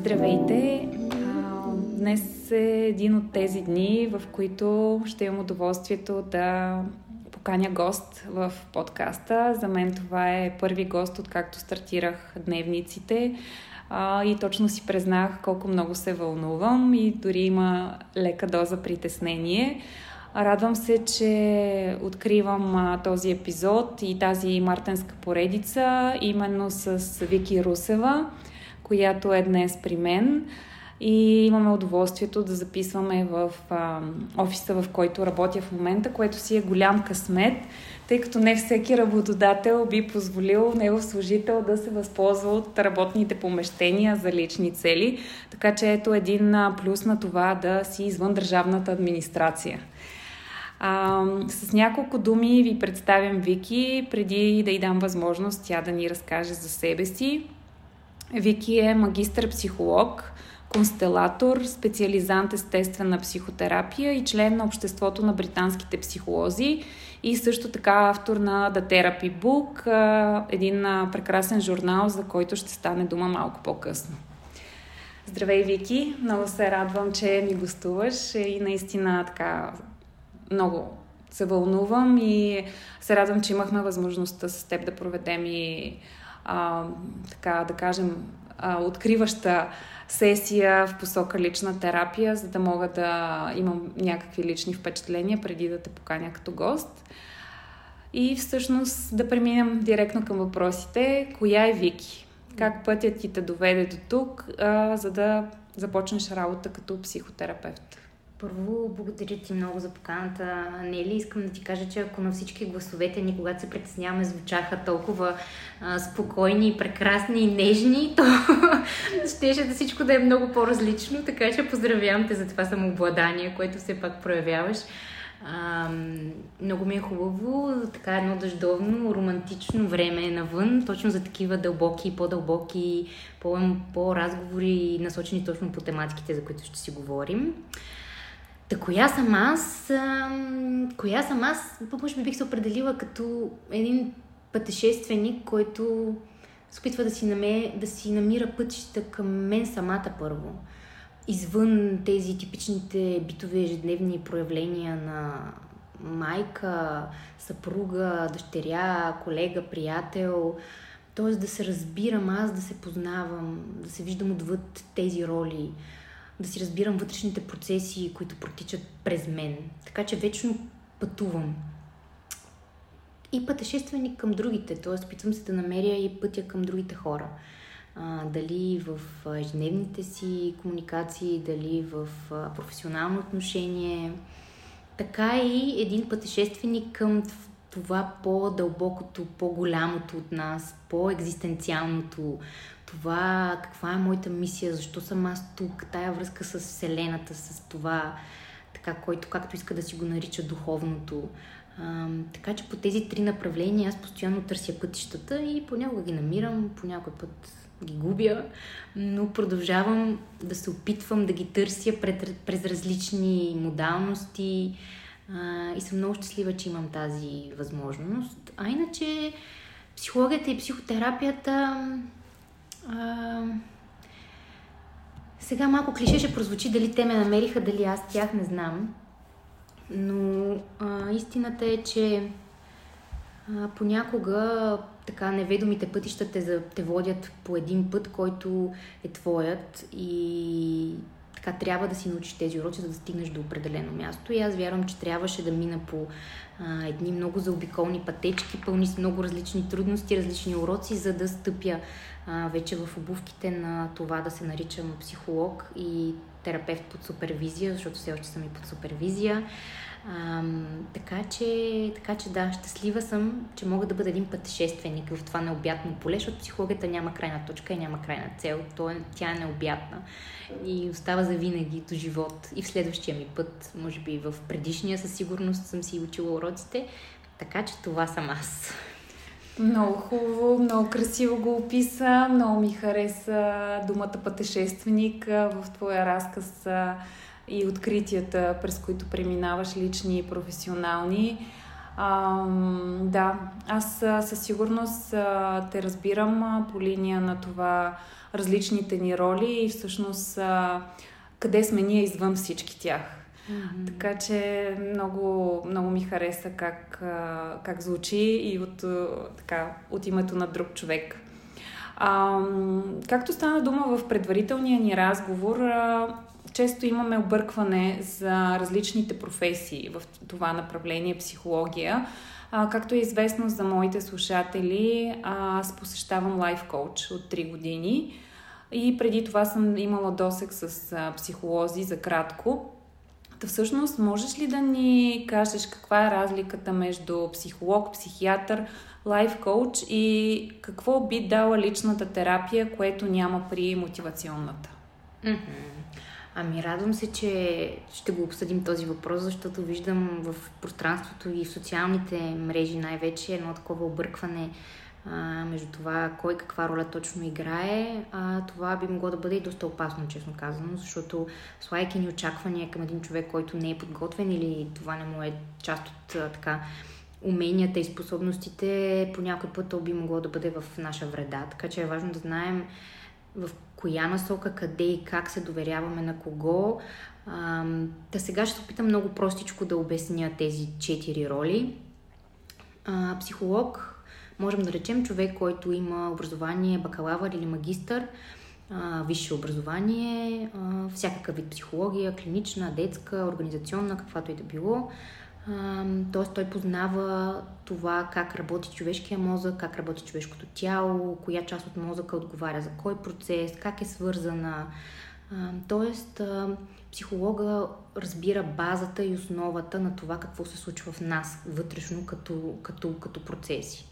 Здравейте! Днес е един от тези дни, в които ще имам удоволствието да поканя гост в подкаста. За мен това е първи гост, откакто стартирах дневниците. и точно си признах колко много се вълнувам и дори има лека доза притеснение. Радвам се, че откривам този епизод и тази мартенска поредица именно с Вики Русева, която е днес при мен. И имаме удоволствието да записваме в а, офиса, в който работя в момента, което си е голям късмет, тъй като не всеки работодател би позволил негов служител да се възползва от работните помещения за лични цели. Така че ето един плюс на това да си извън държавната администрация. А, с няколко думи ви представям Вики, преди да й дам възможност тя да ни разкаже за себе си. Вики е магистър-психолог, констелатор, специализант естествена психотерапия и член на Обществото на британските психолози и също така автор на The Therapy Book, един прекрасен журнал, за който ще стане дума малко по-късно. Здравей, Вики! Много се радвам, че ми гостуваш и наистина така много се вълнувам и се радвам, че имахме възможността с теб да проведем и а, така да кажем а, откриваща сесия в посока лична терапия, за да мога да имам някакви лични впечатления преди да те поканя като гост. И всъщност да преминем директно към въпросите. Коя е Вики? Как пътят ти те доведе до тук, а, за да започнеш работа като психотерапевт? Първо, благодаря ти много за поканата. Нели, искам да ти кажа, че ако на всички гласовете ни, когато се притесняваме, звучаха толкова а, спокойни, прекрасни и нежни, то щеше да всичко да е много по-различно, така че поздравявам те за това самообладание, което все пак проявяваш. А, много ми е хубаво, така едно дъждовно, романтично време е навън, точно за такива дълбоки, по-дълбоки, по-разговори, насочени точно по тематиките, за които ще си говорим. Та коя съм аз? Коя съм аз? Може би бих се определила като един пътешественик, който се опитва да си, наме, да си намира пътища към мен самата първо. Извън тези типичните битови ежедневни проявления на майка, съпруга, дъщеря, колега, приятел. Т.е. да се разбирам аз, да се познавам, да се виждам отвъд тези роли да си разбирам вътрешните процеси, които протичат през мен. Така че вечно пътувам. И пътешественик към другите, т.е. опитвам се да намеря и пътя към другите хора. А, дали в ежедневните си комуникации, дали в а, професионално отношение, така и един пътешественик към това по-дълбокото, по-голямото от нас, по-екзистенциалното, това каква е моята мисия, защо съм аз тук, тая връзка с Вселената, с това, така, който както иска да си го нарича духовното. А, така че по тези три направления аз постоянно търся пътищата и понякога ги намирам, по път ги губя, но продължавам да се опитвам да ги търся пред, през различни модалности а, и съм много щастлива, че имам тази възможност. А иначе психологията и психотерапията а, сега малко клише ще прозвучи дали те ме намериха, дали аз тях не знам. Но а, истината е, че а, понякога така неведомите пътища те, те водят по един път, който е твоят и така трябва да си научиш тези уроци, за да стигнеш до определено място. И аз вярвам, че трябваше да мина по а, едни много заобиколни пътечки, пълни с много различни трудности, различни уроци, за да стъпя вече в обувките на това да се наричам психолог и терапевт под супервизия, защото все още съм и под супервизия. А, така, че, така че да, щастлива съм, че мога да бъда един пътешественик в това необятно поле, защото психологията няма крайна точка и няма крайна цел. То е, тя е необятна и остава за винаги до живот. И в следващия ми път, може би в предишния със сигурност съм си учила уроците. Така че това съм аз. Много хубаво, много красиво го описа. Много ми хареса думата пътешественик в твоя разказ и откритията, през които преминаваш лични и професионални. А, да, аз със сигурност те разбирам по линия на това различните ни роли и всъщност къде сме ние извън всички тях. Така че много, много ми хареса как, как звучи и от, така, от името на друг човек. А, както стана дума в предварителния ни разговор, често имаме объркване за различните професии в това направление психология. А, както е известно за моите слушатели, аз посещавам лайф коуч от 3 години и преди това съм имала досек с психолози за кратко. Та всъщност, можеш ли да ни кажеш каква е разликата между психолог, психиатър, лайф коуч и какво би дала личната терапия, което няма при мотивационната? Ами радвам се, че ще го обсъдим този въпрос, защото виждам в пространството и в социалните мрежи най-вече едно такова объркване между това кой каква роля точно играе, а, това би могло да бъде и доста опасно, честно казано, защото слайки ни очаквания към един човек, който не е подготвен или това не му е част от така уменията и способностите, по някой път то би могло да бъде в наша вреда. Така че е важно да знаем в коя насока, къде и как се доверяваме на кого. А, да сега ще се опитам много простичко да обясня тези четири роли. А, психолог можем да речем човек, който има образование бакалавър или магистър, висше образование, всякакъв вид психология, клинична, детска, организационна, каквато и да било. Тоест той познава това как работи човешкия мозък, как работи човешкото тяло, коя част от мозъка отговаря за кой процес, как е свързана. Тоест психолога разбира базата и основата на това какво се случва в нас вътрешно като, като, като процеси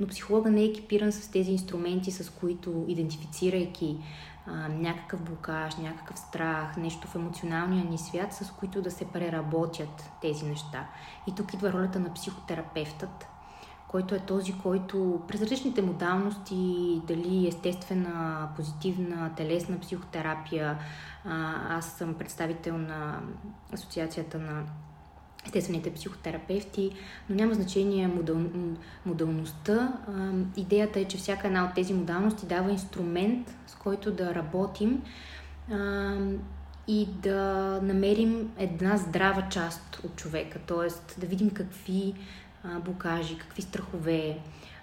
но психолога не е екипиран с тези инструменти, с които идентифицирайки а, някакъв блокаж, някакъв страх, нещо в емоционалния ни свят, с които да се преработят тези неща. И тук идва ролята на психотерапевтът, който е този, който през различните модалности, дали естествена, позитивна, телесна психотерапия, аз съм представител на Асоциацията на естествените психотерапевти, но няма значение модал, модалността. идеята е, че всяка една от тези модалности дава инструмент, с който да работим и да намерим една здрава част от човека, т.е. да видим какви блокажи, какви страхове,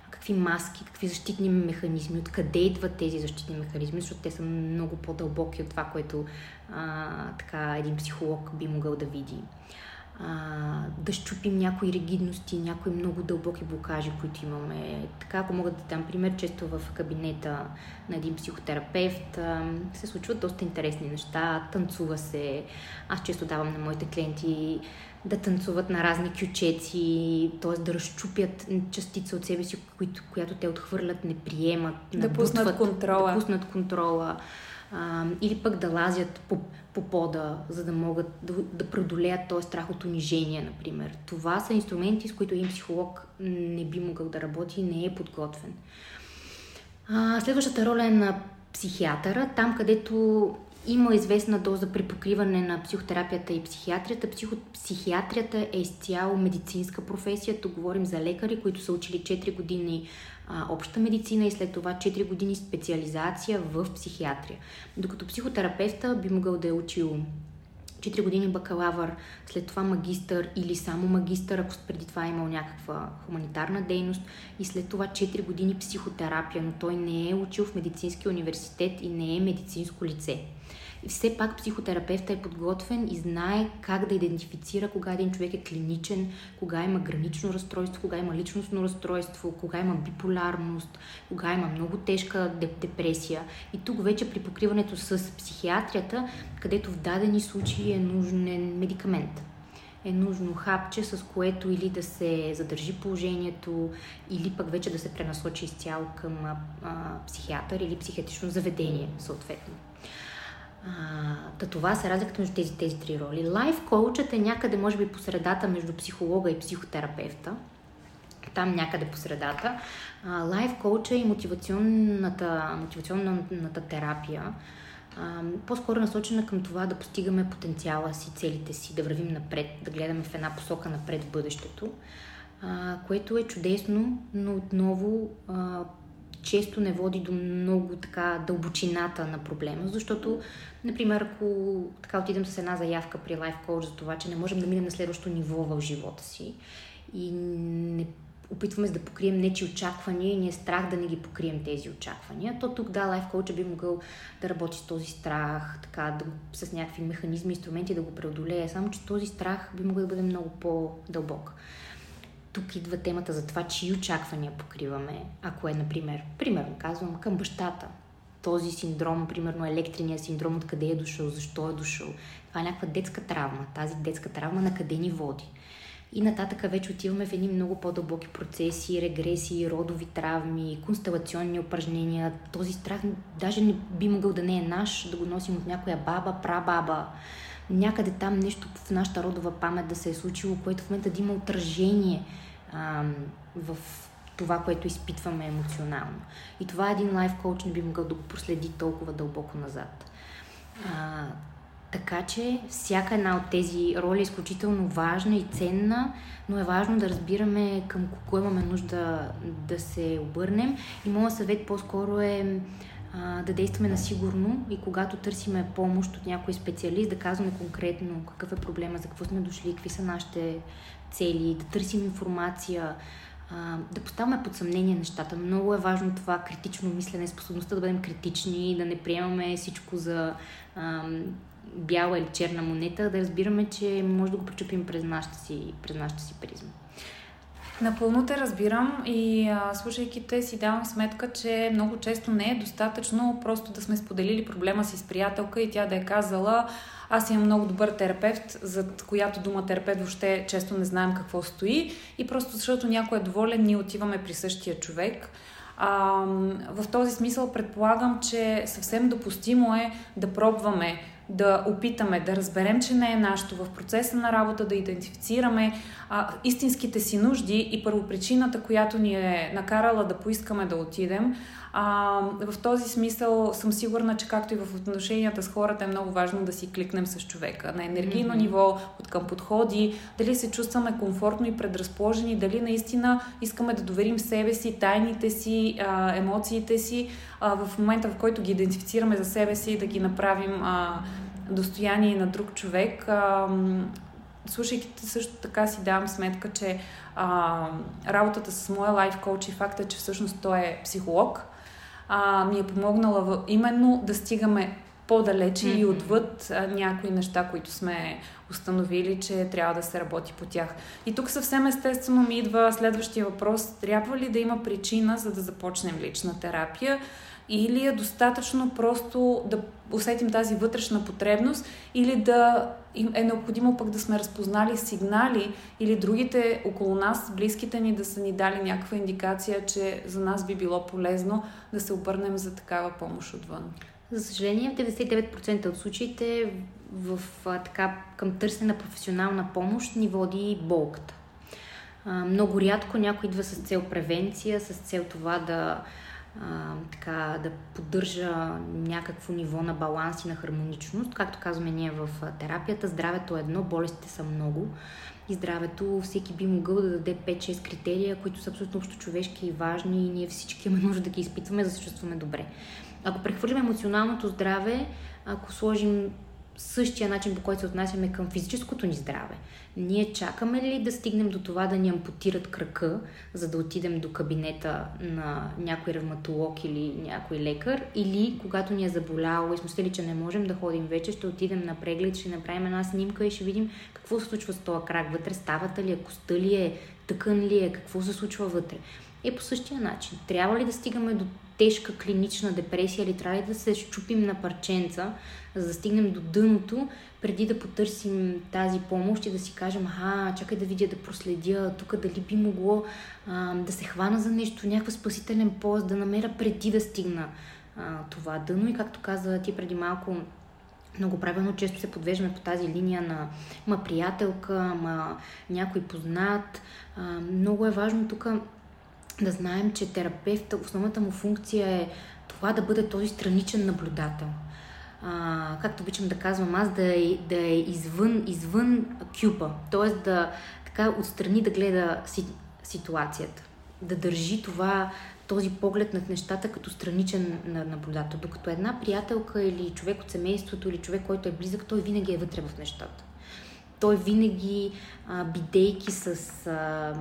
какви маски, какви защитни механизми, откъде идват тези защитни механизми, защото те са много по-дълбоки от това, което а, така един психолог би могъл да види а, да щупим някои ригидности, някои много дълбоки блокажи, които имаме. Така, ако мога да дам пример, често в кабинета на един психотерапевт а, се случват доста интересни неща, танцува се. Аз често давам на моите клиенти да танцуват на разни кючеци, т.е. да разчупят частица от себе си, които, която те отхвърлят, не приемат, да пуснат контрола. Да пуснат контрола а, или пък да лазят по, по пода, за да могат да, да преодолеят този страх от унижение, например. Това са инструменти, с които един психолог не би могъл да работи и не е подготвен. А, следващата роля е на психиатъра, там където има известна доза припокриване на психотерапията и психиатрията. Психиатрията е изцяло медицинска професия. Тук говорим за лекари, които са учили 4 години а, обща медицина и след това 4 години специализация в психиатрия. Докато психотерапевта би могъл да е учил 4 години бакалавър, след това магистър или само магистър, ако преди това е имал някаква хуманитарна дейност и след това 4 години психотерапия, но той не е учил в медицински университет и не е медицинско лице. Все пак психотерапевта е подготвен и знае как да идентифицира кога един човек е клиничен, кога има гранично разстройство, кога има личностно разстройство, кога има биполярност, кога има много тежка депресия. И тук вече при покриването с психиатрията, където в дадени случаи е нужен медикамент е нужно хапче, с което или да се задържи положението, или пък вече да се пренасочи изцяло към а, психиатър или психиатрично заведение, съответно. Та това са разликата между тези, тези три роли. Лайф коучът е някъде, може би, по средата между психолога и психотерапевта. Там някъде по средата. Лайф коуча и мотивационната, мотивационната терапия по-скоро насочена към това да постигаме потенциала си, целите си, да вървим напред, да гледаме в една посока напред в бъдещето. а, което е чудесно, но отново а, често не води до много така дълбочината на проблема, защото, например, ако така отидем с една заявка при лайф коуч за това, че не можем да минем на следващото ниво в живота си и не опитваме се да покрием нечи очаквания и ни е страх да не ги покрием тези очаквания, то тук да, лайф коуча би могъл да работи с този страх, така, да, с някакви механизми, инструменти да го преодолее, само че този страх би могъл да бъде много по-дълбок. Тук идва темата за това, чии очаквания покриваме, ако е, например, примерно казвам, към бащата. Този синдром, примерно електриния синдром, откъде е дошъл, защо е дошъл. Това е някаква детска травма. Тази детска травма на къде ни води. И нататък вече отиваме в едни много по-дълбоки процеси, регресии, родови травми, констелационни упражнения. Този страх даже не би могъл да не е наш, да го носим от някоя баба, прабаба. Някъде там нещо в нашата родова памет да се е случило, което в момента да има отражение а, в това, което изпитваме емоционално. И това един лайф коуч не би могъл да го проследи толкова дълбоко назад. А, така че всяка една от тези роли е изключително важна и ценна, но е важно да разбираме към кого имаме нужда да се обърнем. И моят съвет по-скоро е да действаме насигурно и когато търсиме помощ от някой специалист, да казваме конкретно какъв е проблема, за какво сме дошли, какви са нашите цели, да tърсим информация, а, да поставяме под съмнение нещата. Много е важно това критично мислене, способността да бъдем критични да не приемаме всичко за а, бяла или черна монета, да разбираме, че може да го пречупим през нашата си, през нашата си призма. Напълно те разбирам и а, слушайки те си давам сметка, че много често не е достатъчно просто да сме споделили проблема си с приятелка и тя да е казала аз имам много добър терапевт, за която дума терапевт въобще често не знаем какво стои и просто защото някой е доволен, ние отиваме при същия човек. А, в този смисъл предполагам, че съвсем допустимо е да пробваме да опитаме да разберем, че не е нашето в процеса на работа, да идентифицираме а, истинските си нужди и първопричината, която ни е накарала да поискаме да отидем. А, в този смисъл съм сигурна, че както и в отношенията с хората е много важно да си кликнем с човека на енергийно mm-hmm. ниво, от към подходи, дали се чувстваме комфортно и предразположени, дали наистина искаме да доверим себе си, тайните си, а, емоциите си, а, в момента в който ги идентифицираме за себе си, да ги направим а, достояние на друг човек. А, слушайки също така си давам сметка, че а, работата с моя лайф коуч и факта, че всъщност той е психолог, а, ми е помогнала в, именно да стигаме по-далече mm-hmm. и отвъд а, някои неща, които сме установили, че трябва да се работи по тях. И тук съвсем естествено ми идва следващия въпрос. Трябва ли да има причина, за да започнем лична терапия? Или е достатъчно просто да усетим тази вътрешна потребност, или да е необходимо пък да сме разпознали сигнали, или другите около нас, близките ни, да са ни дали някаква индикация, че за нас би било полезно да се обърнем за такава помощ отвън. За съжаление, в 99% от случаите в, така, към търсене на професионална помощ ни води болката. много рядко някой идва с цел превенция, с цел това да така, да поддържа някакво ниво на баланс и на хармоничност. Както казваме ние в терапията, здравето е едно, болестите са много. И здравето всеки би могъл да даде 5-6 критерия, които са абсолютно общо човешки и важни и ние всички имаме нужда да ги изпитваме, за да се чувстваме добре. Ако прехвърлим емоционалното здраве, ако сложим същия начин, по който се отнасяме към физическото ни здраве. Ние чакаме ли да стигнем до това да ни ампутират кръка, за да отидем до кабинета на някой ревматолог или някой лекар, или когато ни е заболяло и сме че не можем да ходим вече, ще отидем на преглед, ще направим една снимка и ще видим какво се случва с този крак вътре, ставата ли е, коста ли е, тъкан ли е, какво се случва вътре. Е по същия начин. Трябва ли да стигаме до тежка клинична депресия или трябва да се щупим на парченца, за да стигнем до дъното, преди да потърсим тази помощ и да си кажем, а, чакай да видя, да проследя, тук дали би могло а, да се хвана за нещо, някакъв спасителен пост, да намеря преди да стигна а, това дъно. И както каза ти преди малко, много правилно често се подвеждаме по тази линия на ма приятелка, ма някой познат. А, много е важно тук да знаем, че терапевта, основната му функция е това да бъде този страничен наблюдател. А, както обичам да казвам аз, да е, да е извън, извън кюпа, т.е. да така отстрани да гледа си, ситуацията. Да държи това, този поглед над нещата като страничен наблюдател. Докато една приятелка или човек от семейството или човек, който е близък, той винаги е вътре в нещата той винаги, а, бидейки с а,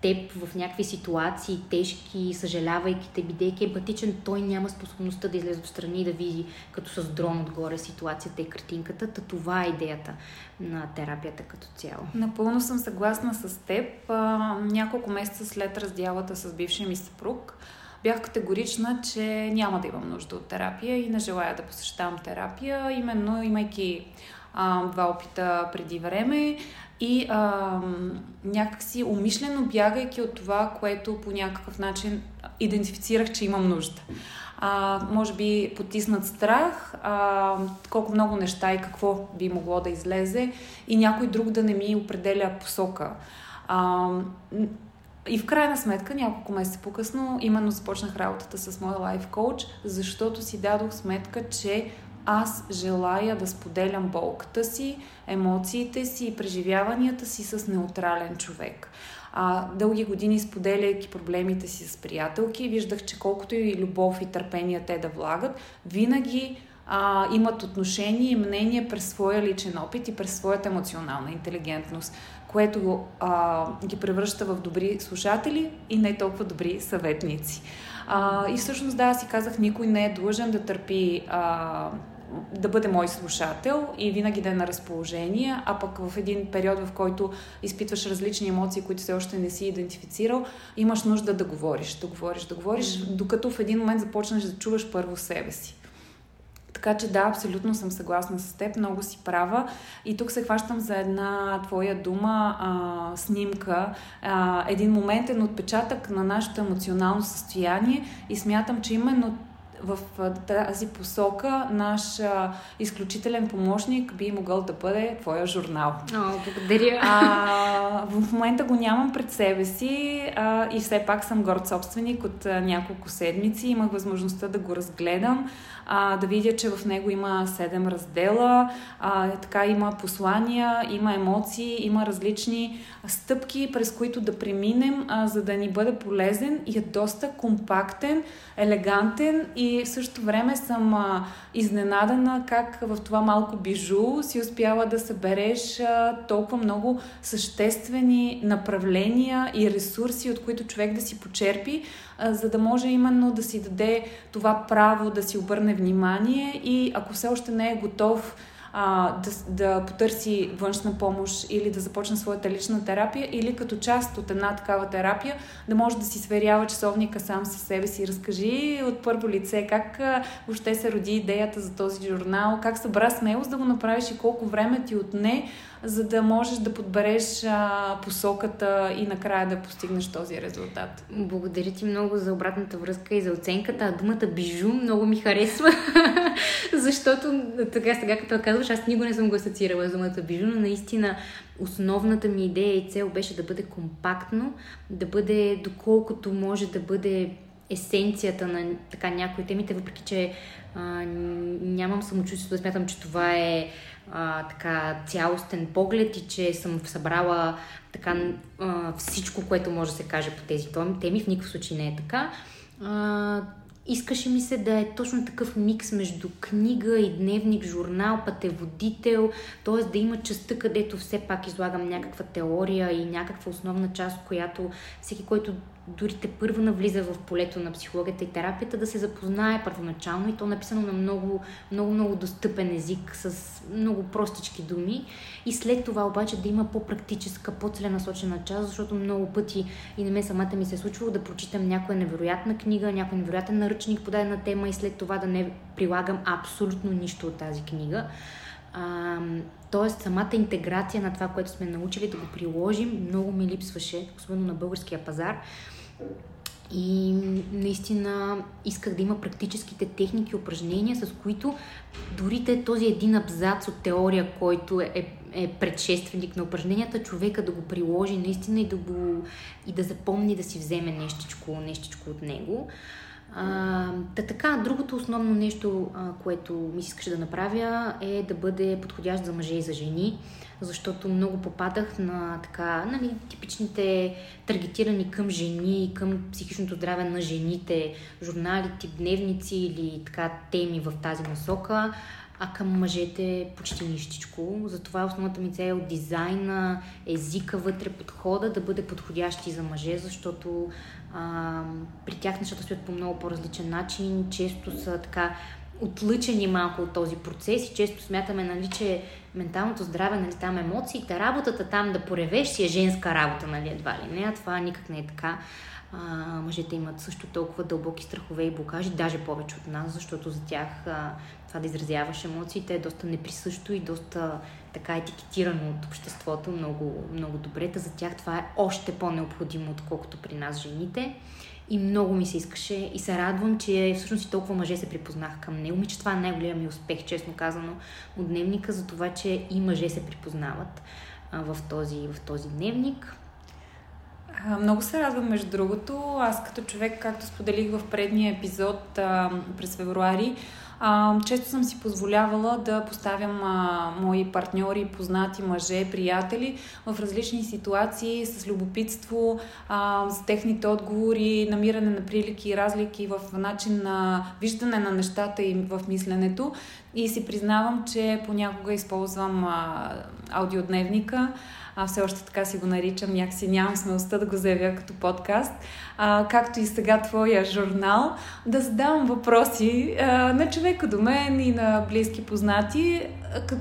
теб в някакви ситуации, тежки, съжалявайки те, бидейки емпатичен, той няма способността да излезе отстрани и да види като с дрон отгоре ситуацията и картинката. Та това е идеята на терапията като цяло. Напълно съм съгласна с теб. А, няколко месеца след разделата с бившия ми съпруг, бях категорична, че няма да имам нужда от терапия и не желая да посещавам терапия, именно имайки а, два опита преди време и а, някакси умишлено бягайки от това, което по някакъв начин идентифицирах, че имам нужда. А, може би потиснат страх, а, колко много неща и какво би могло да излезе и някой друг да не ми определя посока. А, и в крайна сметка, няколко месеца по-късно, именно започнах работата с моя лайф коуч, защото си дадох сметка, че аз желая да споделям болката си, емоциите си и преживяванията си с неутрален човек. А, дълги години споделяйки проблемите си с приятелки, виждах, че колкото и любов и търпение те да влагат, винаги а, имат отношение и мнение през своя личен опит и през своята емоционална интелигентност, което а, ги превръща в добри слушатели и не толкова добри съветници. А, и всъщност да, си казах, никой не е длъжен да търпи а, да бъде мой слушател и винаги да е на разположение, а пък в един период, в който изпитваш различни емоции, които все още не си идентифицирал, имаш нужда да говориш, да говориш, да говориш, mm-hmm. докато в един момент започнеш да чуваш първо себе си. Така че да, абсолютно съм съгласна с теб, много си права. И тук се хващам за една твоя дума, а, снимка, а, един моментен отпечатък на нашето емоционално състояние и смятам, че именно в тази посока наш а, изключителен помощник би могъл да бъде твоя журнал. О, благодаря. А, в момента го нямам пред себе си а, и все пак съм горд собственик от а, няколко седмици. Имах възможността да го разгледам а, да видя, че в него има седем раздела, а, така има послания, има емоции, има различни стъпки, през които да преминем, а, за да ни бъде полезен и е доста компактен, елегантен и в същото време съм а, изненадана как в това малко бижу си успяла да събереш толкова много съществени направления и ресурси, от които човек да си почерпи, за да може именно да си даде това право да си обърне внимание и ако все още не е готов а, да, да потърси външна помощ или да започне своята лична терапия, или като част от една такава терапия да може да си сверява часовника сам със себе си. Разкажи от първо лице как въобще се роди идеята за този журнал, как събра смелост да го направиш и колко време ти отне, за да можеш да подбереш а, посоката и накрая да постигнеш този резултат. Благодаря ти много за обратната връзка и за оценката. Думата бижу много ми харесва, защото така сега като казваш, аз никога не съм го асоциирала с думата бижу, но наистина основната ми идея и цел беше да бъде компактно, да бъде доколкото може да бъде есенцията на така някои темите, въпреки че а, нямам самочувствието да смятам, че това е а, така цялостен поглед и че съм събрала така а, всичко, което може да се каже по тези теми. В никакъв случай не е така. А, искаше ми се да е точно такъв микс между книга и дневник, журнал, пътеводител, т.е. да има частта, където все пак излагам някаква теория и някаква основна част, която всеки, който дори те първо навлиза в полето на психологията и терапията, да се запознае първоначално и то написано на много, много, много достъпен език с много простички думи и след това обаче да има по-практическа, по-целенасочена част, защото много пъти и на мен самата ми се е случвало да прочитам някоя невероятна книга, някой невероятен наръчник по дадена тема и след това да не прилагам абсолютно нищо от тази книга. А, тоест, самата интеграция на това, което сме научили да го приложим, много ми липсваше, особено на българския пазар. И наистина исках да има практическите техники, упражнения, с които дори те този един абзац от теория, който е, е предшественик на упражненията, човека да го приложи наистина и да, го, и да запомни да си вземе нещичко, нещичко от него. А, да така, другото основно нещо, а, което ми се искаше да направя е да бъде подходящ за мъже и за жени, защото много попадах на така, нали, типичните таргетирани към жени, към психичното здраве на жените, журнали, тип дневници или така теми в тази насока а към мъжете почти нищичко. Затова основната ми цел е дизайна, езика вътре, подхода да бъде подходящи за мъже, защото а, при тях нещата стоят по много по-различен начин, често са така отлъчени малко от този процес и често смятаме, нали, че менталното здраве, нали, там емоциите, работата там да поревеш си е женска работа, нали, едва ли не, а това никак не е така. А, мъжете имат също толкова дълбоки страхове и блокажи, даже повече от нас, защото за тях а, това да изразяваш емоциите е доста неприсъщо и доста така етикетирано от обществото много, много добре. Та за тях това е още по-необходимо, отколкото при нас жените. И много ми се искаше и се радвам, че всъщност и толкова мъже се припознах към него. Ми, че това е най-големия ми успех, честно казано, от дневника, за това, че и мъже се припознават в, този, в този дневник. Много се радвам, между другото. Аз като човек, както споделих в предния епизод през февруари, а, често съм си позволявала да поставям а, мои партньори, познати мъже, приятели в различни ситуации с любопитство, а, с техните отговори, намиране на прилики и разлики в начин на виждане на нещата и в мисленето. И си признавам, че понякога използвам а, аудиодневника а все още така си го наричам, някакси нямам смелостта да го заявя като подкаст, а, както и сега твоя журнал, да задавам въпроси а, на човека до мен и на близки познати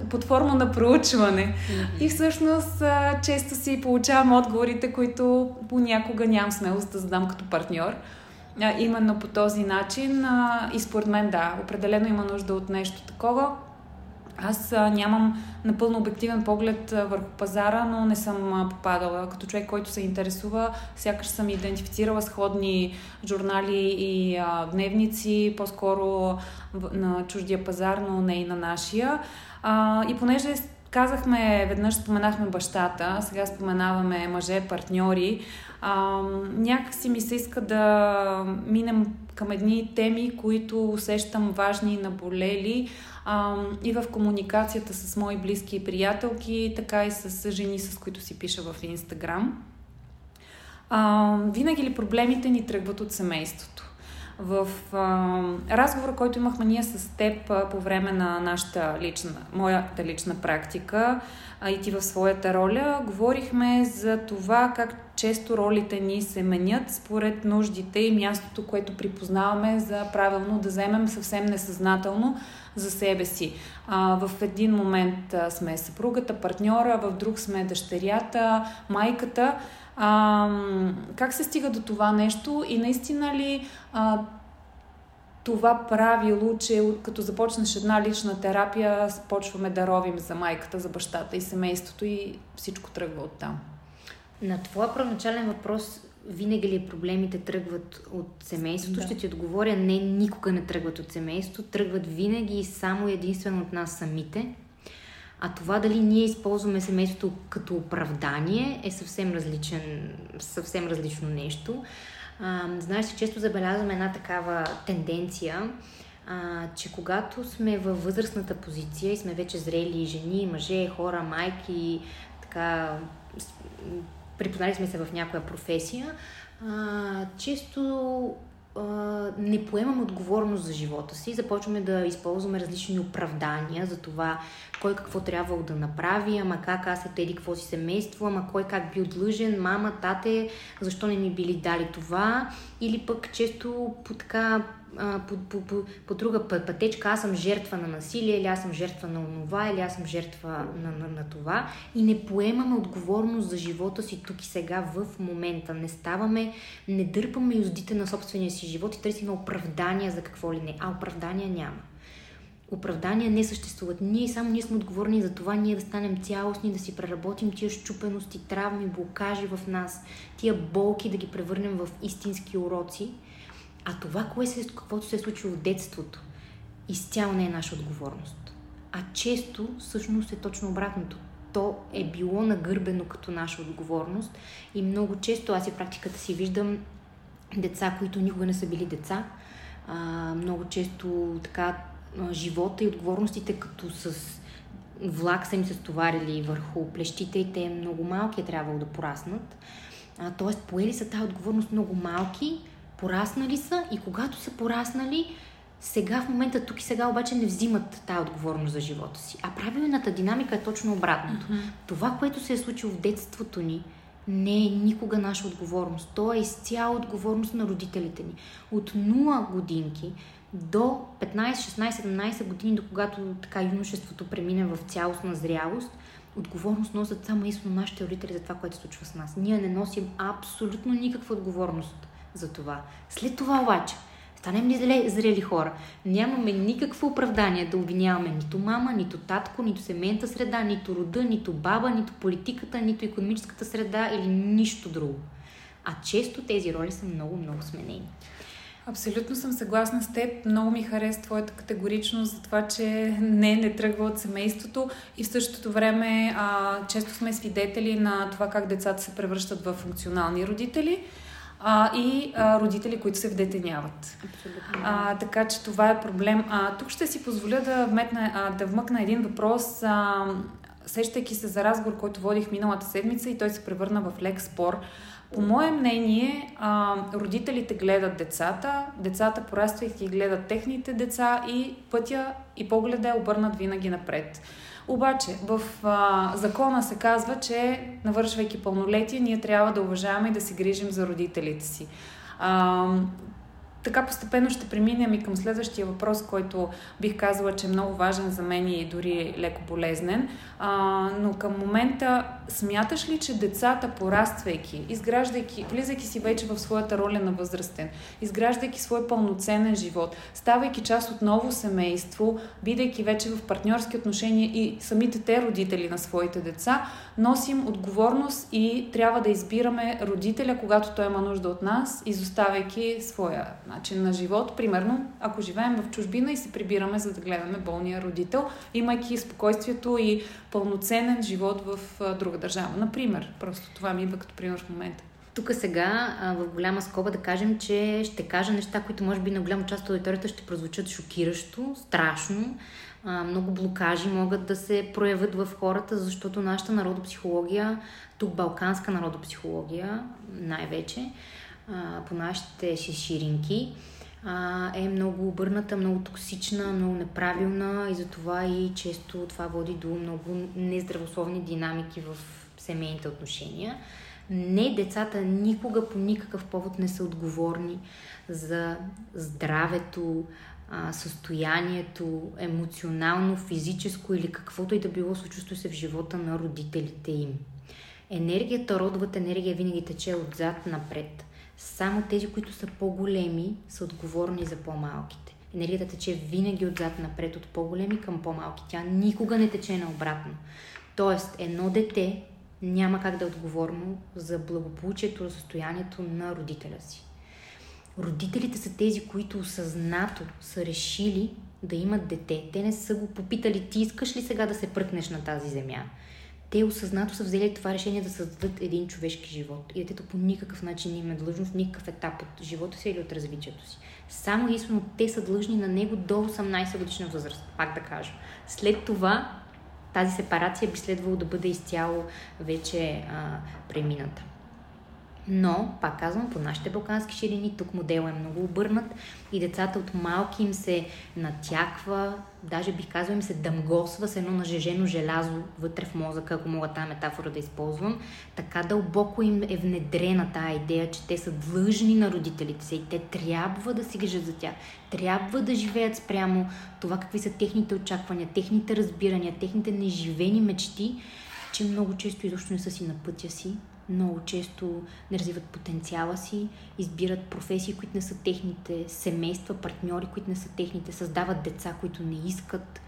под форма на проучване. Mm-hmm. И всъщност а, често си получавам отговорите, които понякога нямам смелост да задам като партньор. А, именно по този начин а, и според мен да, определено има нужда от нещо такова аз нямам напълно обективен поглед върху пазара, но не съм попадала. Като човек, който се интересува, сякаш съм идентифицирала сходни журнали и дневници, по-скоро на чуждия пазар, но не и на нашия. И понеже казахме, веднъж споменахме бащата, сега споменаваме мъже, партньори, някакси ми се иска да минем към едни теми, които усещам важни и наболели, а, и в комуникацията с мои близки и приятелки, така и с жени, с които си пиша в Инстаграм. Винаги ли проблемите ни тръгват от семейството? В а, разговора, който имахме ние с теб а, по време на нашата лична, моята лична практика а, и ти в своята роля, говорихме за това как често ролите ни се менят според нуждите и мястото, което припознаваме за правилно да вземем съвсем несъзнателно за себе си. А, в един момент а, сме съпругата, партньора, в друг сме дъщерята, майката. А, как се стига до това нещо и наистина ли а, това правило, че като започнеш една лична терапия, почваме да ровим за майката, за бащата и семейството и всичко тръгва оттам? На твоя първоначален въпрос винаги ли проблемите тръгват от семейството? Да. Ще ти отговоря, не, никога не тръгват от семейството, тръгват винаги и само единствено от нас самите. А това дали ние използваме семейството като оправдание е съвсем, различен, съвсем различно нещо. А, знаеш, често забелязваме една такава тенденция, а, че когато сме във възрастната позиция и сме вече зрели жени, мъже, хора, майки, така припознали сме се в някоя професия, а, често а, не поемаме отговорност за живота си, започваме да използваме различни оправдания за това кой какво трябвало да направи, ама как аз е теди какво си семейство, ама кой как бил длъжен, мама, тате, защо не ми били дали това, или пък често по така по, по, по, по друга пътечка, аз съм жертва на насилие, или аз съм жертва на онова, или аз съм жертва на, на, на това. И не поемаме отговорност за живота си тук и сега в момента. Не ставаме, не дърпаме юздите на собствения си живот и търсим оправдания за какво ли не. А оправдания няма. Оправдания не съществуват. Ние само ние сме отговорни за това ние да станем цялостни, да си преработим тия щупености, травми, блокажи в нас, тия болки да ги превърнем в истински уроци – а това, кое се, каквото се е случило в детството, изцяло не е наша отговорност. А често всъщност е точно обратното. То е било нагърбено като наша отговорност и много често аз и практиката си виждам деца, които никога не са били деца, а, много често така живота и отговорностите като с влак са им се стоварили върху плещите и те много малки е трябвало да пораснат. А, тоест, поели са тази отговорност много малки, пораснали са и когато са пораснали, сега в момента, тук и сега обаче не взимат тази отговорност за живота си. А правилната динамика е точно обратното. Uh-huh. Това, което се е случило в детството ни, не е никога наша отговорност. То е изцяло отговорност на родителите ни. От 0 годинки до 15, 16, 17 години, до когато така юношеството премине в цялостна зрялост, отговорност носят само истинно нашите родители за това, което се случва с нас. Ние не носим абсолютно никаква отговорност за това. След това обаче, станем ли зрели хора, нямаме никакво оправдание да обвиняваме нито мама, нито татко, нито семейната среда, нито рода, нито баба, нито политиката, нито економическата среда или нищо друго. А често тези роли са много, много сменени. Абсолютно съм съгласна с теб. Много ми хареса твоята категоричност за това, че не, не тръгва от семейството и в същото време а, често сме свидетели на това как децата се превръщат в функционални родители а, и а, родители, които се вдетеняват. Абсолютно. А, така че това е проблем. А, тук ще си позволя да, вметна, а, да вмъкна един въпрос, а, сещайки се за разговор, който водих миналата седмица и той се превърна в лек спор. По мое мнение, а, родителите гледат децата, децата пораствайки гледат техните деца и пътя и погледа е обърнат винаги напред. Обаче, в а, закона се казва, че навършвайки пълнолетие, ние трябва да уважаваме и да се грижим за родителите си. А, така постепенно ще преминем и към следващия въпрос, който бих казала, че е много важен за мен и дори леко болезнен. А, но към момента смяташ ли, че децата, пораствайки, изграждайки, влизайки си вече в своята роля на възрастен, изграждайки свой пълноценен живот, ставайки част от ново семейство, бидейки вече в партньорски отношения и самите те родители на своите деца, носим отговорност и трябва да избираме родителя, когато той има нужда от нас, изоставяйки своя начин на живот. Примерно, ако живеем в чужбина и се прибираме за да гледаме болния родител, имайки спокойствието и пълноценен живот в друга държава. Например, просто това ми идва като пример в момента. Тук сега в голяма скоба да кажем, че ще кажа неща, които може би на голяма част от аудиторията ще прозвучат шокиращо, страшно. Много блокажи могат да се проявят в хората, защото нашата народопсихология, тук балканска народопсихология най-вече, по нашите ширинки, е много обърната, много токсична, много неправилна и затова и често това води до много нездравословни динамики в семейните отношения. Не, децата никога по никакъв повод не са отговорни за здравето, състоянието, емоционално, физическо или каквото и да било случващо се в живота на родителите им. Енергията, родовата енергия винаги тече отзад напред. Само тези, които са по-големи, са отговорни за по-малките. Енергията тече винаги отзад напред, от по-големи към по-малки. Тя никога не тече наобратно. Тоест, едно дете няма как да е отговорно за благополучието, състоянието на родителя си. Родителите са тези, които осъзнато са решили да имат дете. Те не са го попитали, ти искаш ли сега да се пръкнеш на тази земя? те осъзнато са взели това решение да създадат един човешки живот. И детето по никакъв начин не им е длъжно в никакъв етап от живота си или от развитието си. Само единствено те са длъжни на него до 18 годишна възраст, пак да кажа. След това тази сепарация би следвало да бъде изцяло вече а, премината. Но, пак казвам, по нашите балкански ширини, тук модел е много обърнат и децата от малки им се натяква, даже бих казал им се дъмгосва с едно нажежено желязо вътре в мозъка, ако мога тази метафора да използвам. Така дълбоко им е внедрена тая идея, че те са длъжни на родителите си и те трябва да си грижат за тях. Трябва да живеят спрямо това какви са техните очаквания, техните разбирания, техните неживени мечти, че много често изобщо не са си на пътя си много често не развиват потенциала си, избират професии, които не са техните, семейства, партньори, които не са техните, създават деца, които не искат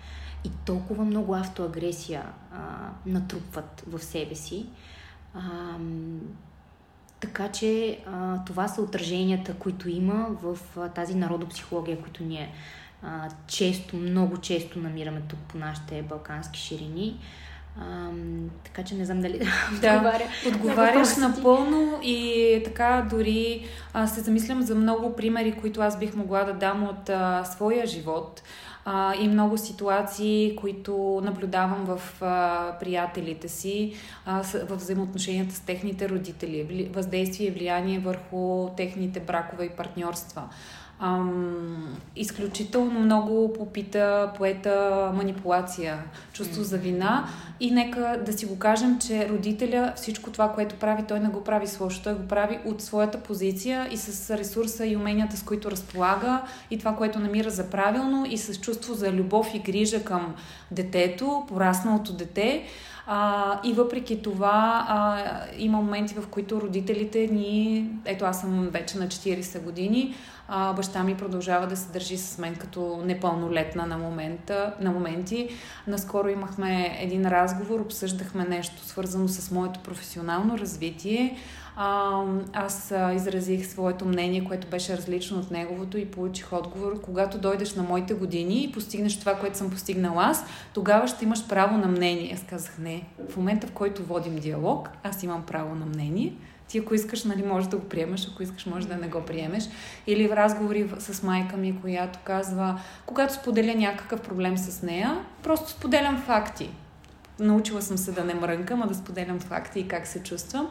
и толкова много автоагресия а, натрупват в себе си. А, така че а, това са отраженията, които има в а, тази народопсихология, които ние а, често, много често намираме тук по нашите балкански ширини. А, така че не знам дали да отговаря. Отговаряш на напълно и така дори а, се замислям за много примери, които аз бих могла да дам от а, своя живот а, и много ситуации, които наблюдавам в а, приятелите си, а, в взаимоотношенията с техните родители, въздействие и влияние върху техните бракове и партньорства. Ам, изключително много попита поета манипулация, чувство за вина и нека да си го кажем, че родителя всичко това, което прави, той не го прави с лошо, той го прави от своята позиция и с ресурса и уменията, с които разполага и това, което намира за правилно и с чувство за любов и грижа към детето, порасналото дете. А, и въпреки това а, има моменти, в които родителите ни, ето аз съм вече на 40 години, а, баща ми продължава да се държи с мен като непълнолетна на, момента, на моменти. Наскоро имахме един разговор, обсъждахме нещо свързано с моето професионално развитие. А, аз изразих своето мнение, което беше различно от неговото и получих отговор. Когато дойдеш на моите години и постигнеш това, което съм постигнала аз, тогава ще имаш право на мнение. Аз казах не. В момента, в който водим диалог, аз имам право на мнение. Ти ако искаш, нали, можеш да го приемеш, ако искаш, може да не го приемеш. Или в разговори с майка ми, която казва, когато споделя някакъв проблем с нея, просто споделям факти. Научила съм се да не мрънкам, а да споделям факти и как се чувствам.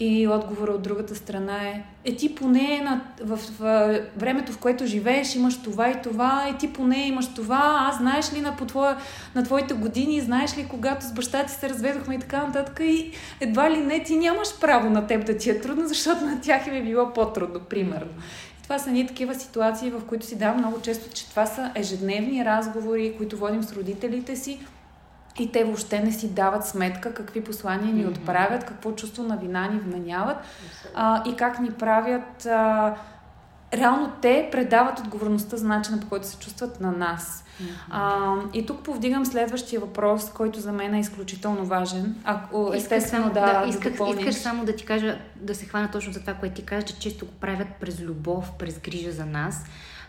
И отговора от другата страна е, е ти поне на, в, в, в времето, в което живееш, имаш това и това, е ти поне имаш това, аз знаеш ли на, по твоя, на твоите години, знаеш ли когато с баща ти се разведохме и така нататък и едва ли не ти нямаш право на теб да ти е трудно, защото на тях им е било по-трудно, примерно. И това са ни такива ситуации, в които си давам много често, че това са ежедневни разговори, които водим с родителите си, и те въобще не си дават сметка какви послания ни отправят, какво чувство на вина ни вменяват а, и как ни правят. А, реално те предават отговорността за начина по който се чувстват на нас. А, и тук повдигам следващия въпрос, който за мен е изключително важен. Ако, естествено, да, да, исках, да искаш само да ти кажа, да се хвана точно за това, което ти кажа, че често го правят през любов, през грижа за нас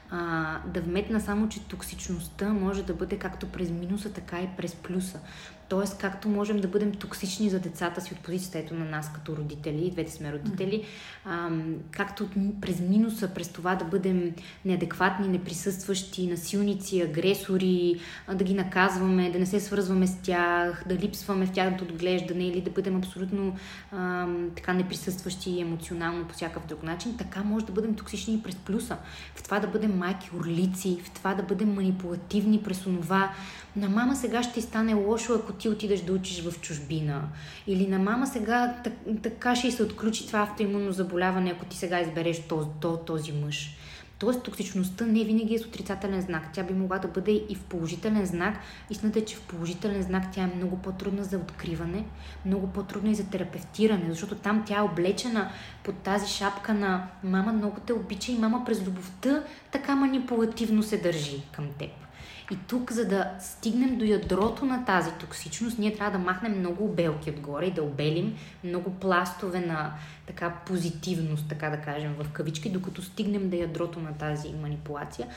а, да вметна само, че токсичността може да бъде както през минуса, така и през плюса. Тоест, както можем да бъдем токсични за децата си от позицията ето на нас като родители, двете сме родители, а, както през минуса, през това да бъдем неадекватни, неприсъстващи, насилници, агресори, да ги наказваме, да не се свързваме с тях, да липсваме в тяхното отглеждане или да бъдем абсолютно а, така неприсъстващи емоционално по всякакъв друг начин, така може да бъдем токсични и през плюса. В това да бъдем майки орлици, в това да бъдем манипулативни през онова, на мама сега ще стане лошо, ако ти отидеш да учиш в чужбина. Или на мама сега така ще се отключи това автоимунно заболяване, ако ти сега избереш този, този, мъж. Тоест, токсичността не винаги е с отрицателен знак. Тя би могла да бъде и в положителен знак. Истината е, че в положителен знак тя е много по-трудна за откриване, много по-трудна и за терапевтиране, защото там тя е облечена под тази шапка на мама много те обича и мама през любовта така манипулативно се държи към теб. И тук, за да стигнем до ядрото на тази токсичност, ние трябва да махнем много обелки отгоре и да обелим много пластове на така позитивност, така да кажем, в кавички, докато стигнем до ядрото на тази манипулация.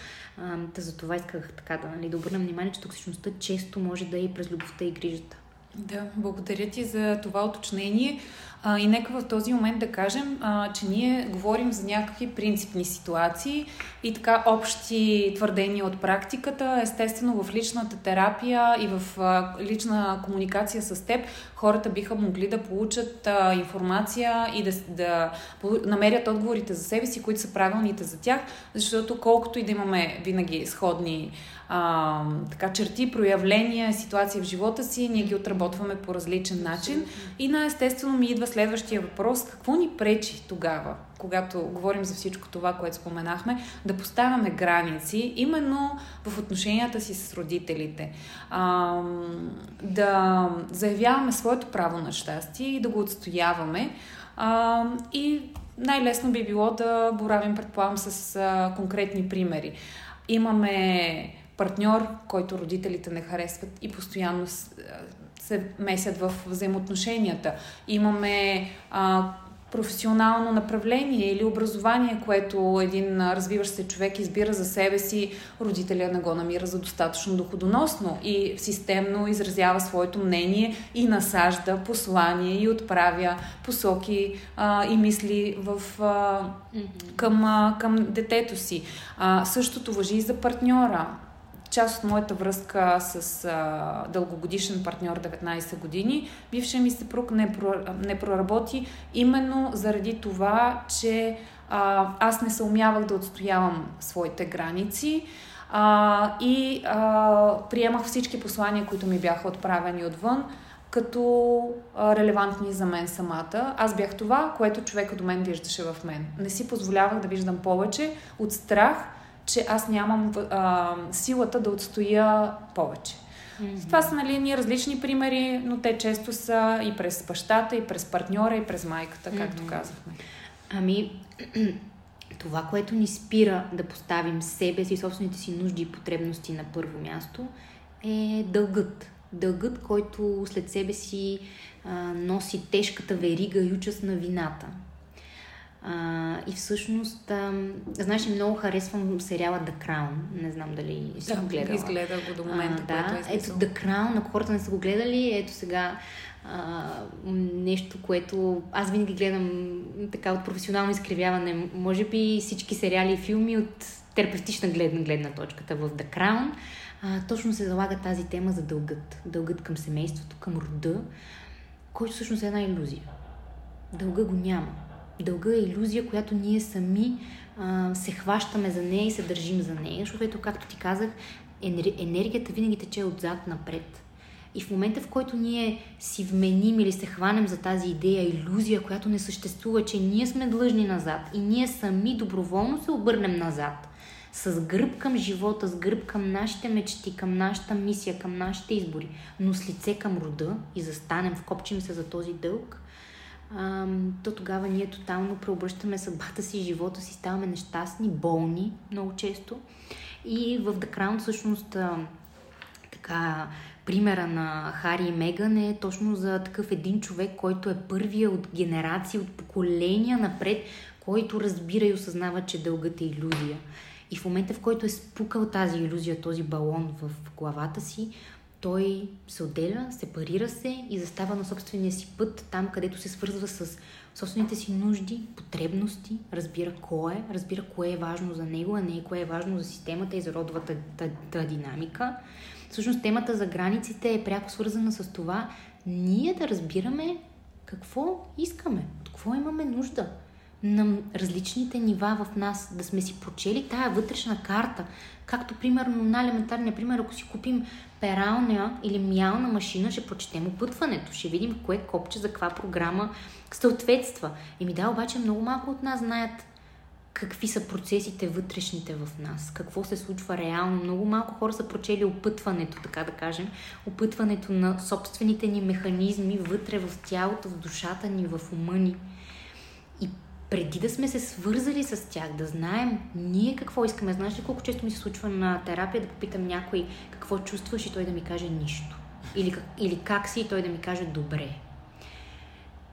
Та за това исках така да, нали, да обърнем внимание, че токсичността често може да е и през любовта и грижата. Да, благодаря ти за това уточнение. А, и нека в този момент да кажем, а, че ние говорим за някакви принципни ситуации и така общи твърдения от практиката. Естествено, в личната терапия и в а, лична комуникация с теб, хората биха могли да получат а, информация и да, да намерят отговорите за себе си, които са правилните за тях, защото колкото и да имаме винаги сходни а, така, черти, проявления, ситуации в живота си, ние ги отработваме по различен начин. И на естествено ми идва следващия въпрос. Какво ни пречи тогава, когато говорим за всичко това, което споменахме, да поставяме граници именно в отношенията си с родителите? А, да заявяваме своето право на щастие и да го отстояваме. А, и най-лесно би било да боравим, предполагам, с а, конкретни примери. Имаме партньор, който родителите не харесват и постоянно се месят в взаимоотношенията. Имаме а, професионално направление или образование, което един развиващ се човек избира за себе си, родителя не го намира за достатъчно доходоносно и системно изразява своето мнение и насажда послание и отправя посоки а, и мисли в, а, към, а, към детето си. А, същото въжи и за партньора част от моята връзка с а, дългогодишен партньор 19 години, бившия ми съпруг не, про, не проработи именно заради това, че а, аз не съумявах да отстоявам своите граници а, и а, приемах всички послания, които ми бяха отправени отвън, като а, релевантни за мен самата. Аз бях това, което човека до мен виждаше в мен. Не си позволявах да виждам повече от страх – че аз нямам а, силата да отстоя повече. Mm-hmm. Това са нали, ние различни примери, но те често са и през бащата, и през партньора, и през майката, както mm-hmm. казахме. Ами, това, което ни спира да поставим себе си, собствените си нужди и потребности на първо място, е дългът. Дългът, който след себе си а, носи тежката верига и участ на вината. А, и всъщност, а, знаеш, много харесвам сериала The Crown. Не знам дали си да, го гледала. изгледах го до момента, а, да. е Ето The Crown, ако хората не са го гледали, ето сега а, нещо, което аз винаги гледам така от професионално изкривяване. Може би всички сериали и филми от терапевтична гледна, гледна точката в The Crown. А, точно се залага тази тема за дългът. Дългът към семейството, към рода, който всъщност е една иллюзия. Дълга го няма дълга е иллюзия, която ние сами а, се хващаме за нея и се държим за нея, защото ето, както ти казах, енергията винаги тече отзад напред. И в момента, в който ние си вменим или се хванем за тази идея, иллюзия, която не съществува, че ние сме длъжни назад и ние сами доброволно се обърнем назад, с гръб към живота, с гръб към нашите мечти, към нашата мисия, към нашите избори, но с лице към рода и застанем, вкопчим се за този дълг, а, то тогава ние тотално преобръщаме съдбата си, живота си, ставаме нещастни, болни много често. И в Crown всъщност а, така примера на Хари и Меган е точно за такъв един човек, който е първия от генерации, от поколения напред, който разбира и осъзнава, че дългът е иллюзия. И в момента, в който е спукал тази иллюзия, този балон в главата си, той се отделя, сепарира се и застава на собствения си път, там където се свързва с собствените си нужди, потребности, разбира кой е, разбира кое е важно за него, а не кое е важно за системата и за родовата динамика. Всъщност темата за границите е пряко свързана с това ние да разбираме какво искаме, от какво имаме нужда на различните нива в нас, да сме си прочели тая вътрешна карта. Както, примерно, на елементарния пример, ако си купим пералня или мялна машина, ще прочетем опътването, ще видим кое копче за каква програма съответства. И ми да, обаче много малко от нас знаят какви са процесите вътрешните в нас, какво се случва реално. Много малко хора са прочели опътването, така да кажем, опътването на собствените ни механизми вътре в тялото, в душата ни, в ума ни. Преди да сме се свързали с тях, да знаем ние какво искаме. Знаеш ли колко често ми се случва на терапия да попитам някой какво чувстваш и той да ми каже нищо. Или, или как си и той да ми каже добре.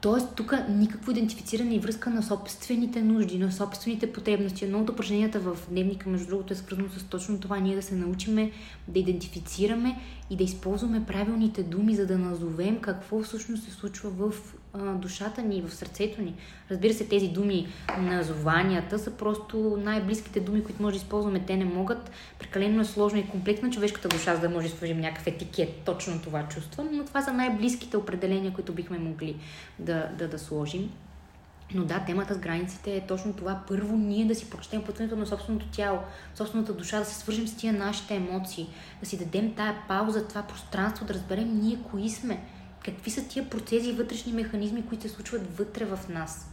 Тоест, тук никакво идентифициране и връзка на собствените нужди, на собствените потребности. Едно от упражненията в дневника, между другото, е свързано с точно това, ние да се научиме да идентифицираме и да използваме правилните думи, за да назовем какво всъщност се случва в душата ни, в сърцето ни. Разбира се, тези думи, назованията са просто най-близките думи, които може да използваме. Те не могат. Прекалено е сложно и комплект някаква душа, за да може да сложим някакъв етикет. Точно това чувствам, но това са най-близките определения, които бихме могли да, да, да сложим. Но да, темата с границите е точно това. Първо ние да си прочетем пътването на собственото тяло, собствената душа, да се свържим с тия нашите емоции, да си дадем тая пауза, това пространство, да разберем ние кои сме, какви са тия процеси и вътрешни механизми, които се случват вътре в нас.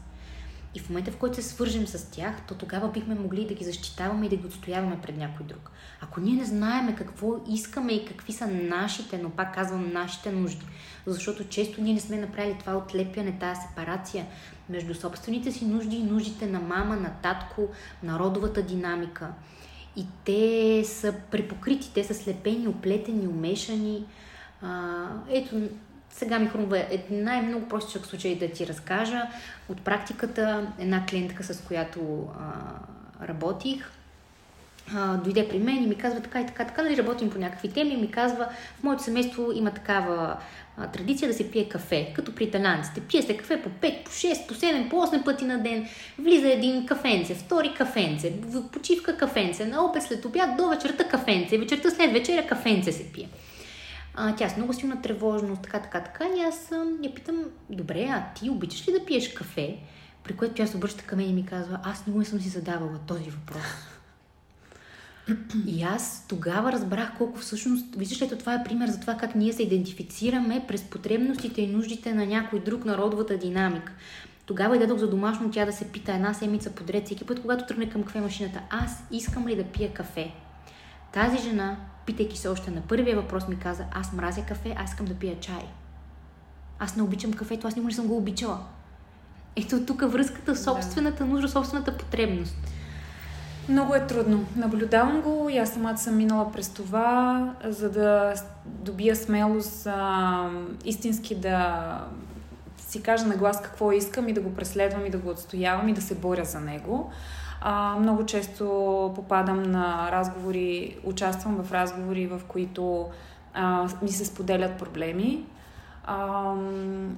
И в момента, в който се свържем с тях, то тогава бихме могли да ги защитаваме и да ги отстояваме пред някой друг. Ако ние не знаеме какво искаме и какви са нашите, но пак казвам нашите нужди, защото често ние не сме направили това отлепяне, тази сепарация между собствените си нужди и нуждите на мама, на татко, на родовата динамика. И те са препокрити, те са слепени, оплетени, умешани. А, ето, Сега ми хрумва най-много простичък случай да ти разкажа. От практиката една клиентка, с която а, работих, а, дойде при мен и ми казва така и така, така, нали работим по някакви теми и ми казва, в моето семейство има такава а, традиция да се пие кафе, като при италянците. Пие се кафе по 5, по 6, по 7, по 8 пъти на ден. Влиза един кафенце, втори кафенце, почивка кафенце, на обед след обяд до вечерта кафенце, вечерта след вечеря кафенце се пие. А, тя с много силна тревожност, така, така, така. И аз я питам, добре, а ти обичаш ли да пиеш кафе? При което тя се обръща към мен и ми казва, аз никога не съм си задавала този въпрос. И аз тогава разбрах колко всъщност, виждаш ли, това е пример за това как ние се идентифицираме през потребностите и нуждите на някой друг народовата динамика. Тогава и дадох за домашно тя да се пита една седмица подред, всеки път, когато тръгне към кафе машината, аз искам ли да пия кафе? Тази жена, питайки се още на първия въпрос, ми каза, аз мразя кафе, аз искам да пия чай. Аз не обичам кафето, аз никога не съм го обичала. Ето тук връзката, собствената нужда, собствената потребност. Много е трудно. Наблюдавам го и аз самата съм минала през това, за да добия смелост а, истински да си кажа на глас какво искам и да го преследвам и да го отстоявам и да се боря за него. А, много често попадам на разговори, участвам в разговори, в които а, ми се споделят проблеми, а,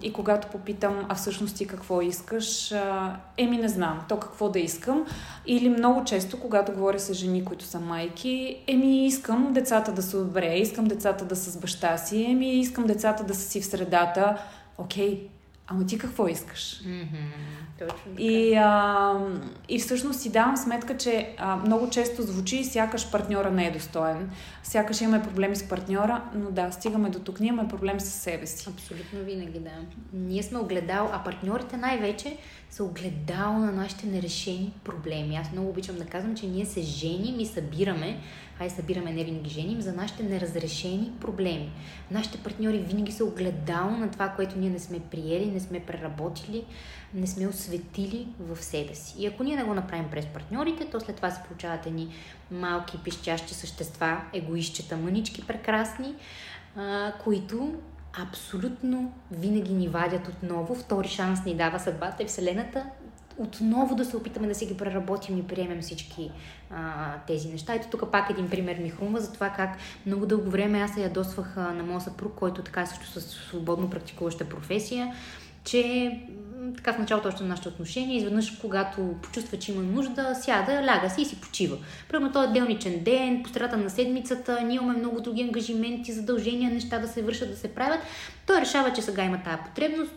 и когато попитам, а всъщност ти какво искаш, а, еми не знам, то какво да искам. Или много често, когато говоря с жени, които са майки, еми искам децата да са добре, искам децата да са с баща си, еми искам децата да са си в средата. Окей, ама ти какво искаш? Mm-hmm. Точно така. И, а, и всъщност си давам сметка, че а, много често звучи сякаш партньора не е достоен. Сякаш имаме проблеми с партньора, но да, стигаме до тук. Ние имаме проблем с себе си. Абсолютно винаги, да. Ние сме огледал, а партньорите най-вече са огледал на нашите нерешени проблеми. Аз много обичам да казвам, че ние се женим и събираме ай събираме не винаги женим, за нашите неразрешени проблеми. Нашите партньори винаги са огледало на това, което ние не сме приели, не сме преработили, не сме осветили в себе си. И ако ние не го направим през партньорите, то след това се получават едни малки пищящи същества, егоищчета, мънички, прекрасни, а, които абсолютно винаги ни вадят отново. Втори шанс ни дава съдбата и Вселената отново да се опитаме да си ги преработим и приемем всички а, тези неща. Ето тук пак един пример ми хрумва за това как много дълго време аз се ядосвах а, на моя съпруг, който така също с свободно практикуваща професия, че така в началото още на нашите отношения, изведнъж, когато почувства, че има нужда, сяда, ляга си и си почива. Примерно този делничен ден, по на седмицата, ние имаме много други ангажименти, задължения, неща да се вършат, да се правят. Той решава, че сега има тая потребност,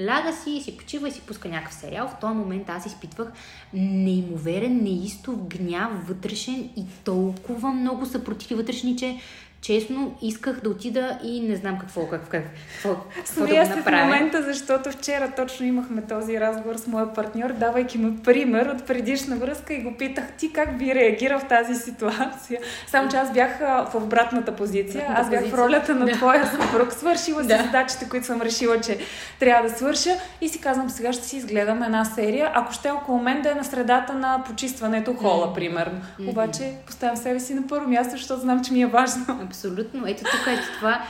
ляга си, си почива и си пуска някакъв сериал. В този момент аз изпитвах неимоверен, неистов гняв вътрешен и толкова много съпротиви вътрешни, че честно исках да отида и не знам какво, как, как, какво, какво да го направя. в момента, защото вчера точно имахме този разговор с моя партньор, давайки му пример от предишна връзка и го питах ти как би реагирал в тази ситуация. Само, че аз бях в обратната позиция. Аз бях в ролята на да. твоя съпруг. Свършила си да. задачите, които съм решила, че трябва да свърша и си казвам, сега ще си изгледам една серия, ако ще е около мен да е на средата на почистването хола, примерно. Обаче поставям себе си на първо място, защото знам, че ми е важно. Абсолютно. Ето тук е това.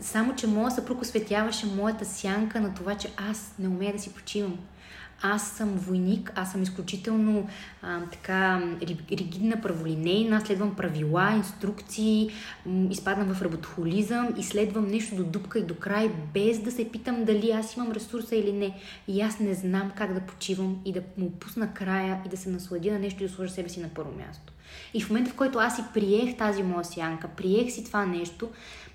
Само, че моя съпруг осветяваше моята сянка на това, че аз не умея да си почивам. Аз съм войник, аз съм изключително а, така ригидна, праволинейна, следвам правила, инструкции, изпадам в работохолизъм и следвам нещо до дупка и до край, без да се питам дали аз имам ресурса или не. И аз не знам как да почивам и да му пусна края и да се насладя на нещо и да сложа себе си на първо място. И в момента, в който аз си приех тази моя сянка, приех си това нещо,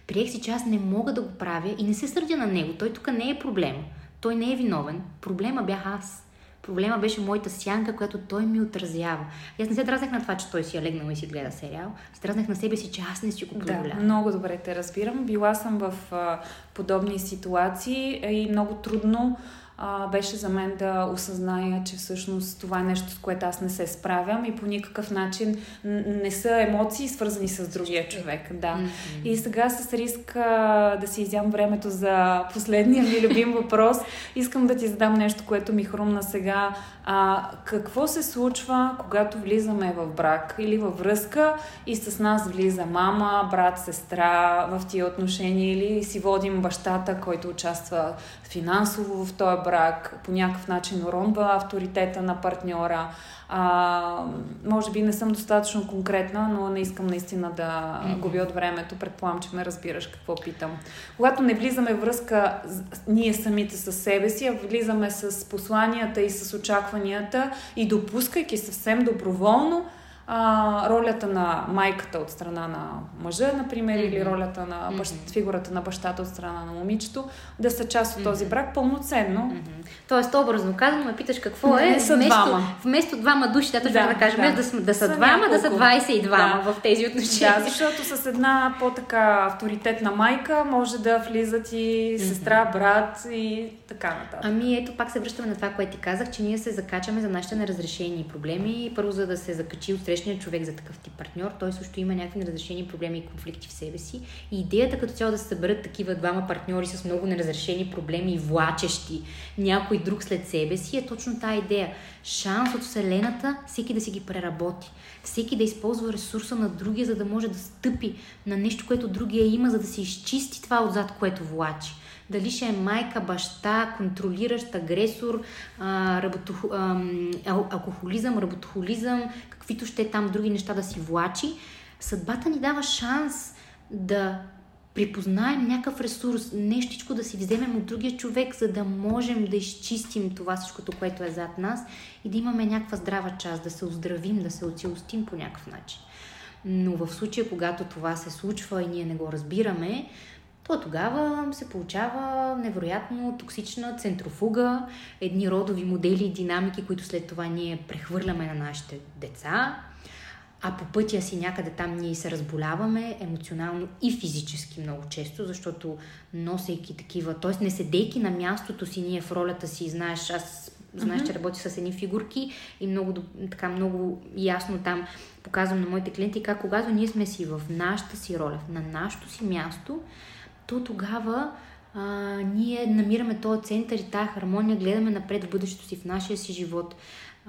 приех си, че аз не мога да го правя и не се сърдя на него. Той тук не е проблема. Той не е виновен. Проблема бях аз. Проблема беше моята сянка, която той ми отразява. И аз не се дразнах на това, че той си е легнал и си гледа сериал. Се дразнах на себе си, че аз не си го позволявам. Да, много добре те разбирам. Била съм в а, подобни ситуации и много трудно а, беше за мен да осъзная, че всъщност това е нещо, с което аз не се справям и по никакъв начин не са емоции свързани с другия човек. Да. Mm-hmm. И сега с риск а, да си изям времето за последния ми любим въпрос, искам да ти задам нещо, което ми хрумна сега. А, какво се случва, когато влизаме в брак или във връзка и с нас влиза мама, брат, сестра в тия отношения или си водим бащата, който участва финансово в този брак, по някакъв начин уронва авторитета на партньора. А, може би не съм достатъчно конкретна, но не искам наистина да губя от времето. Предполагам, че ме разбираш какво питам. Когато не влизаме връзка ние самите с себе си, а влизаме с посланията и с очакванията и допускайки съвсем доброволно а, ролята на майката от страна на мъжа, например, mm-hmm. или ролята на бащ, mm-hmm. фигурата на бащата от страна на момичето, да са част от този брак пълноценно. Mm-hmm. Тоест, образно казано, ме питаш какво не, е. Не са вместо, двама. Вместо двама души, да, да, да кажем, да, да, да са, са двама, няколко. да са 22 да. в тези отношения. Да, защото с една по-така авторитетна майка може да влизат и сестра, брат и така нататък. Ами ето, пак се връщаме на това, което ти казах, че ние се закачаме за нашите неразрешени проблеми. Първо, за да се закачи от срещния човек за такъв тип партньор, той също има някакви неразрешени проблеми и конфликти в себе си. И идеята като цяло да се съберат такива двама партньори с много неразрешени проблеми и влачещи някой друг след себе си е точно тази идея. Шанс от Вселената всеки да си ги преработи. Всеки да използва ресурса на другия, за да може да стъпи на нещо, което другия има, за да се изчисти това отзад, което влачи дали ще е майка, баща, контролиращ, агресор, а, алкохолизъм, работохолизъм, каквито ще е там други неща да си влачи, съдбата ни дава шанс да припознаем някакъв ресурс, нещичко да си вземем от другия човек, за да можем да изчистим това всичкото, което е зад нас и да имаме някаква здрава част, да се оздравим, да се оцелостим по някакъв начин. Но в случая, когато това се случва и ние не го разбираме, то тогава се получава невероятно токсична центрофуга, едни родови модели и динамики, които след това ние прехвърляме на нашите деца, а по пътя си някъде там ние се разболяваме емоционално и физически много често, защото носейки такива, т.е. не седейки на мястото си ние в ролята си, знаеш, аз знаеш, mm-hmm. че работи с едни фигурки и много, така, много ясно там показвам на моите клиенти как когато ние сме си в нашата си роля, на нашото си място, то тогава а, ние намираме този център и тази хармония, гледаме напред в бъдещето си, в нашия си живот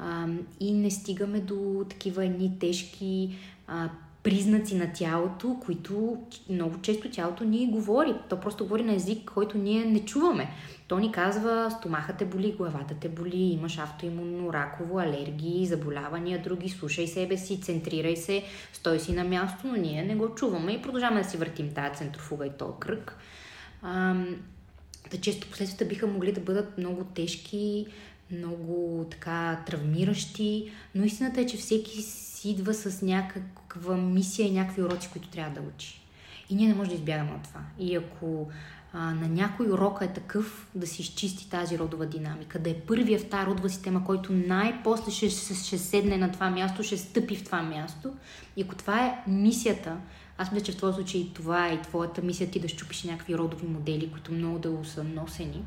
а, и не стигаме до такива едни тежки а, признаци на тялото, които много често тялото ни говори. То просто говори на език, който ние не чуваме. То ни казва, стомахът те боли, главата те боли, имаш автоимунно, раково, алергии, заболявания, други, слушай себе си, центрирай се, стой си на място, но ние не го чуваме и продължаваме да си въртим тази центрофуга и този кръг. да често последствията биха могли да бъдат много тежки, много така травмиращи, но истината е, че всеки си идва с някаква мисия и някакви уроци, които трябва да учи. И ние не можем да избягаме от това. И ако а, на някой урока е такъв да си изчисти тази родова динамика, да е първия в тази родова система, който най-после ще, ще, ще седне на това място, ще стъпи в това място. И ако това е мисията, аз мисля, че в този случай това е и твоята мисия ти да щупиш някакви родови модели, които много дълго са носени.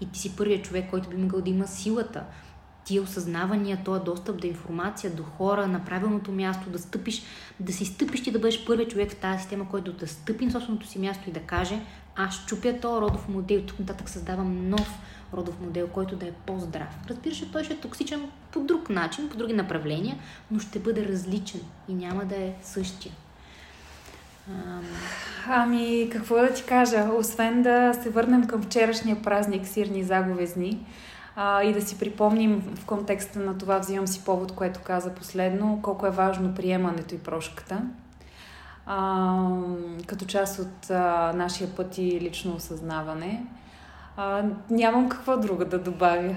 И ти си първият човек, който би могъл да има силата, тия осъзнавания, този достъп до информация, до хора, на правилното място, да стъпиш, да си стъпиш и да бъдеш първият човек в тази система, който да стъпи на собственото си място и да каже, аз чупя този родов модел, тук нататък създавам нов родов модел, който да е по-здрав. Разбира той ще е токсичен по друг начин, по други направления, но ще бъде различен и няма да е същия. Ами, какво да ти кажа? Освен да се върнем към вчерашния празник Сирни заговезни а, и да си припомним в контекста на това, взимам си повод, което каза последно, колко е важно приемането и прошката. А, като част от а, нашия път и лично осъзнаване. А, нямам какво друго да добавя.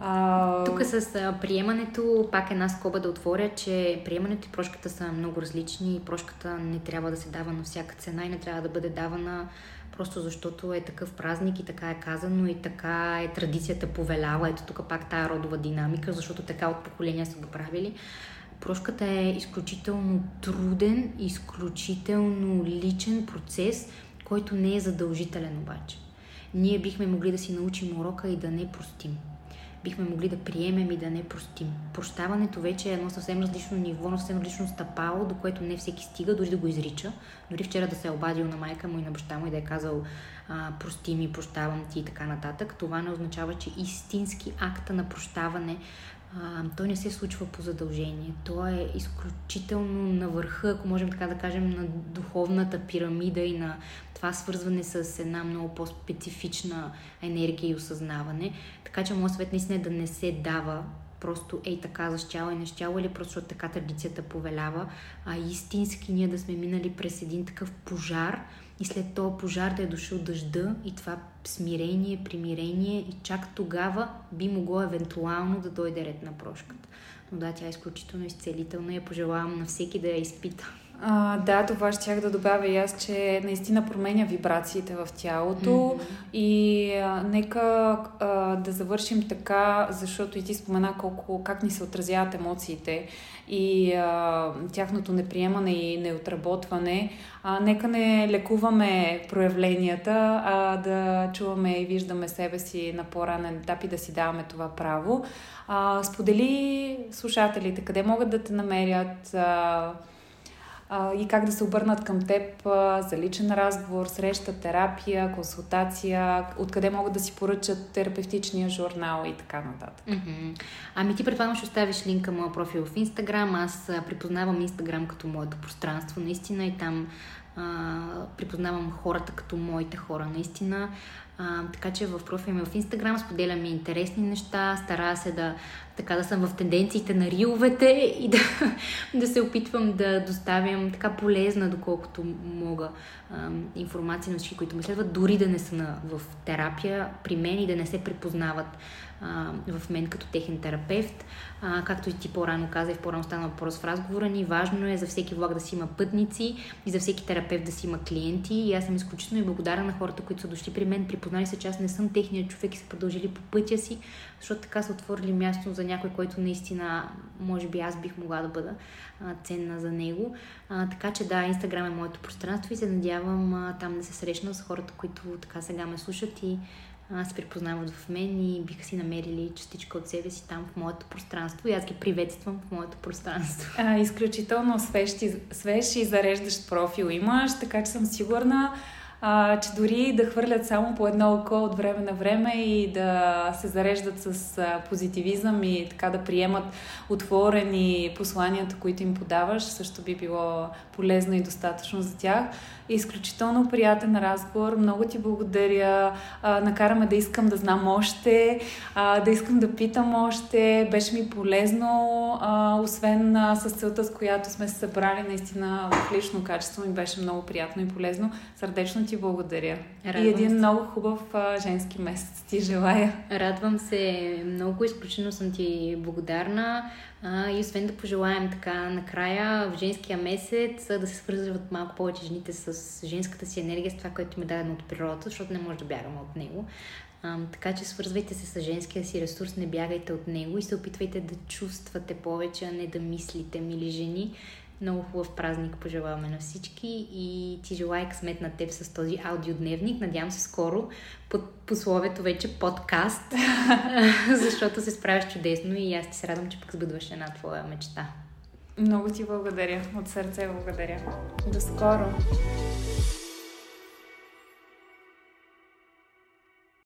А... Тук с а, приемането, пак една скоба да отворя, че приемането и прошката са много различни. Прошката не трябва да се дава на всяка цена и не трябва да бъде давана просто защото е такъв празник и така е казано и така е традицията повелява. Ето тук пак тая родова динамика, защото така от поколения са го правили. Прошката е изключително труден, изключително личен процес, който не е задължителен обаче. ние бихме могли да си научим урока и да не простим бихме могли да приемем и да не простим. Прощаването вече е едно съвсем различно ниво, съвсем различно стъпало, до което не всеки стига, дори да го изрича. Дори вчера да се е обадил на майка му и на баща му и да е казал прости ми, прощавам ти и така нататък. Това не означава, че истински акта на прощаване а, той не се случва по задължение. Той е изключително на върха, ако можем така да кажем, на духовната пирамида и на това свързване с една много по-специфична енергия и осъзнаване. Така че моят свет наистина е да не се дава просто ей така защяла и нещяла или просто така традицията повелява, а истински ние да сме минали през един такъв пожар и след този пожар да е дошъл дъжда и това смирение, примирение и чак тогава би могло евентуално да дойде ред на прошката. Но да, тя е изключително изцелителна и я пожелавам на всеки да я изпита. А, да, това щях да добавя и аз, че наистина променя вибрациите в тялото mm-hmm. и а, нека а, да завършим така, защото и ти спомена колко, как ни се отразяват емоциите и а, тяхното неприемане и неотработване. А, нека не лекуваме проявленията, а да чуваме и виждаме себе си на по-ранен етап и да си даваме това право. А, сподели слушателите къде могат да те намерят. А, и как да се обърнат към теб за личен разговор, среща, терапия, консултация, откъде могат да си поръчат терапевтичния журнал и така нататък. Mm-hmm. Ами ти предполагам ще оставиш линк към моя профил в Инстаграм. Аз припознавам Инстаграм като моето пространство наистина и там а, припознавам хората като моите хора наистина. А, така че в профила ми в Инстаграм споделям и интересни неща, стара се да, така да съм в тенденциите на риловете и да, да се опитвам да доставям така полезна, доколкото мога, а, информация на всички, които ме следват, дори да не са на, в терапия при мен и да не се припознават а, в мен като техен терапевт. А, както и ти по-рано каза и в по-рано стана въпрос в разговора ни, важно е за всеки влак да си има пътници и за всеки терапевт да си има клиенти. И аз съм изключително и благодарна на хората, които са дошли при мен, припознали се, че аз не съм техният човек и са продължили по пътя си, защото така са отворили място за някой, който наистина, може би аз бих могла да бъда а, ценна за него. А, така че да, Инстаграм е моето пространство и се надявам а, там да се срещна с хората, които така сега ме слушат и се припознават в мен и биха си намерили частичка от себе си там в моето пространство и аз ги приветствам в моето пространство. А, изключително свеж, свеж и зареждащ профил имаш, така че съм сигурна, а, че дори да хвърлят само по едно око от време на време и да се зареждат с а, позитивизъм и така да приемат отворени посланията, които им подаваш, също би било полезно и достатъчно за тях. Изключително приятен разговор. Много ти благодаря. А, накараме да искам да знам още, а, да искам да питам още. Беше ми полезно, а, освен а, с целта, с която сме се събрали наистина в лично качество. Ми беше много приятно и полезно. Сърдечно ти благодаря. Радвам и един се. много хубав а, женски месец ти желая. Радвам се много. Изключително съм ти благодарна. А, и освен да пожелаем така накрая в женския месец да се свързват малко повече жените с женската си енергия, с това, което ми е дадено от природата, защото не може да бягаме от него. А, така че свързвайте се с женския си ресурс, не бягайте от него и се опитвайте да чувствате повече, а не да мислите, мили жени. Много хубав празник пожелаваме на всички и ти желая късмет на теб с този аудиодневник. Надявам се скоро под пословието вече подкаст, защото се справяш чудесно и аз ти се радвам, че пък сбъдваш една твоя мечта. Много ти благодаря. От сърце благодаря. До скоро!